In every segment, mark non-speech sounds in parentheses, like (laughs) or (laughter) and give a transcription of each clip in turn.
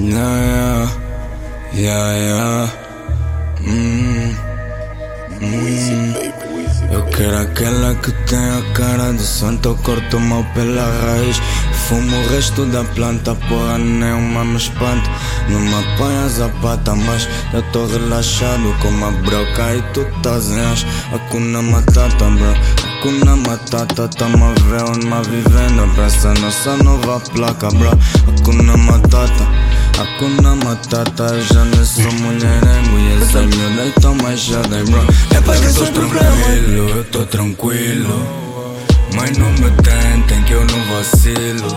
Yeah, yeah, yeah, yeah. Hum, hum. Eu quero aquela que tem a cara de santo, eu corto mal pela raiz. Fumo o resto da planta, porra, nenhuma me espanta. Não me apanhas a pata, mas eu tô relaxado com a broca e tu estás em as. Hakuna Matata, bro. Hakuna Matata, tamo a ver onde vivendo. Pra essa nossa nova placa, bro. Hakuna Matata. Hakuna Matata, já não sou mulherengo E essa miúda então mais já dei bro É pra que tô tranquilo, eu tô tranquilo. Mas não me tentem que eu não vacilo.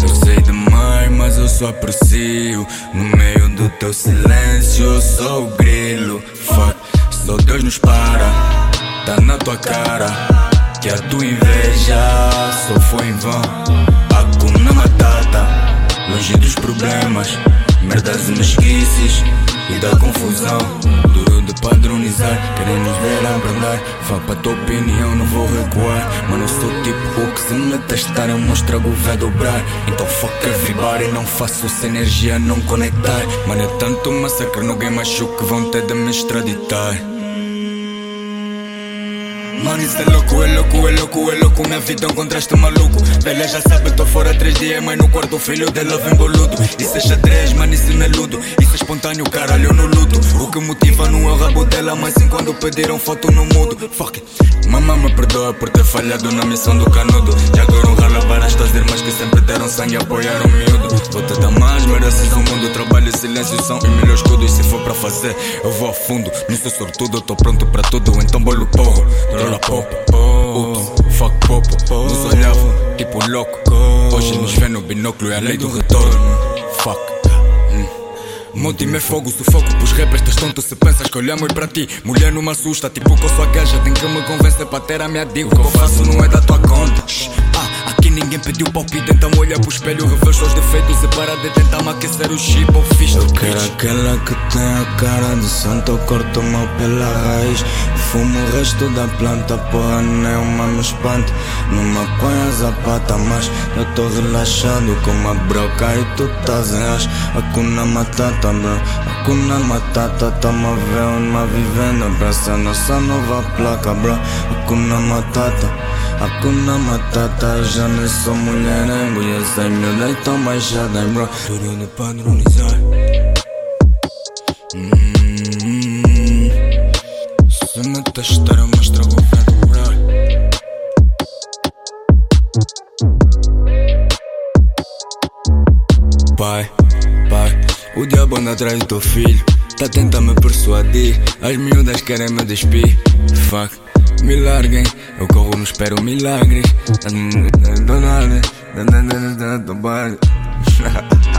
Eu sei demais, mas eu só aprecio. No meio do teu silêncio eu sou o grilo. Fuck, só Deus nos para Tá na tua cara. Que a tua inveja só foi em vão problemas, merdas e mesquices e da confusão. Duro de padronizar, querem nos ver abrandar. Vá para tua opinião, não vou recuar. Mano, eu sou tipo o que se me testar, eu mostro o vai dobrar. Então fuck everybody, não faço essa energia não conectar. Mano, é tanto massacre no game, acho que vão ter de me extraditar. Mano, isso é louco, é louco, é louco, é louco. Minha vida é um contraste maluco. Velha já sabe, tô fora três dias, mas no quarto o filho dela vem boludo. Isso é xadrez, mano, isso não é ludo. Isso é espontâneo, caralho, não luto. O que motiva não é o rabo dela, mas sim quando pediram foto no mudo. Fuck it. Mamãe me perdoa por ter falhado na missão do canudo. Já agora um rala para as tuas irmãs que sempre deram sangue e apoiaram o miúdo. Vou te dar mais, mereces o mundo. Trabalho silêncio são e melhores escudos. E se for para fazer, eu vou a fundo. Não sou sortudo, tô pronto para tudo. Então bolo porro rola pop, ups, fuck popo. Nos olhavam tipo louco. Hoje nos vê no binóculo e a lei do retorno. Fuck. Hum. Monte é fogo, sufoco pros rappers, estás tonto se pensas que olhamos para ti. Mulher não me assusta, tipo com sua gaja, tem que me convencer para ter a minha dica. O que eu faço não é da tua conta. Ah, aqui ninguém pediu palpite, então olha pro espelho, revê os defeitos e para de tentar me aquecer o chip ou fiz Eu quero aquela que tem a cara de santo, eu corto mal pela raiz. Fumo o resto da planta, porra, nenhuma me espanta. Não me apanhas a pata, mas eu tô relaxado com a broca e tu estás em as. Hakuna Matata, bro. Hakuna Matata, tamo a ver uma vivendo. Pra essa nossa nova placa, bro. Hakuna Matata. Hakuna Matata, já não sou mulherengo E meu então baixada, bro Tudo de padronizar hum, o diabo anda atrás do teu filho. Tá tentando me persuadir. As miúdas querem me despir. Fuck. Me larguem, eu corro, não espero milagres. Donald, (laughs)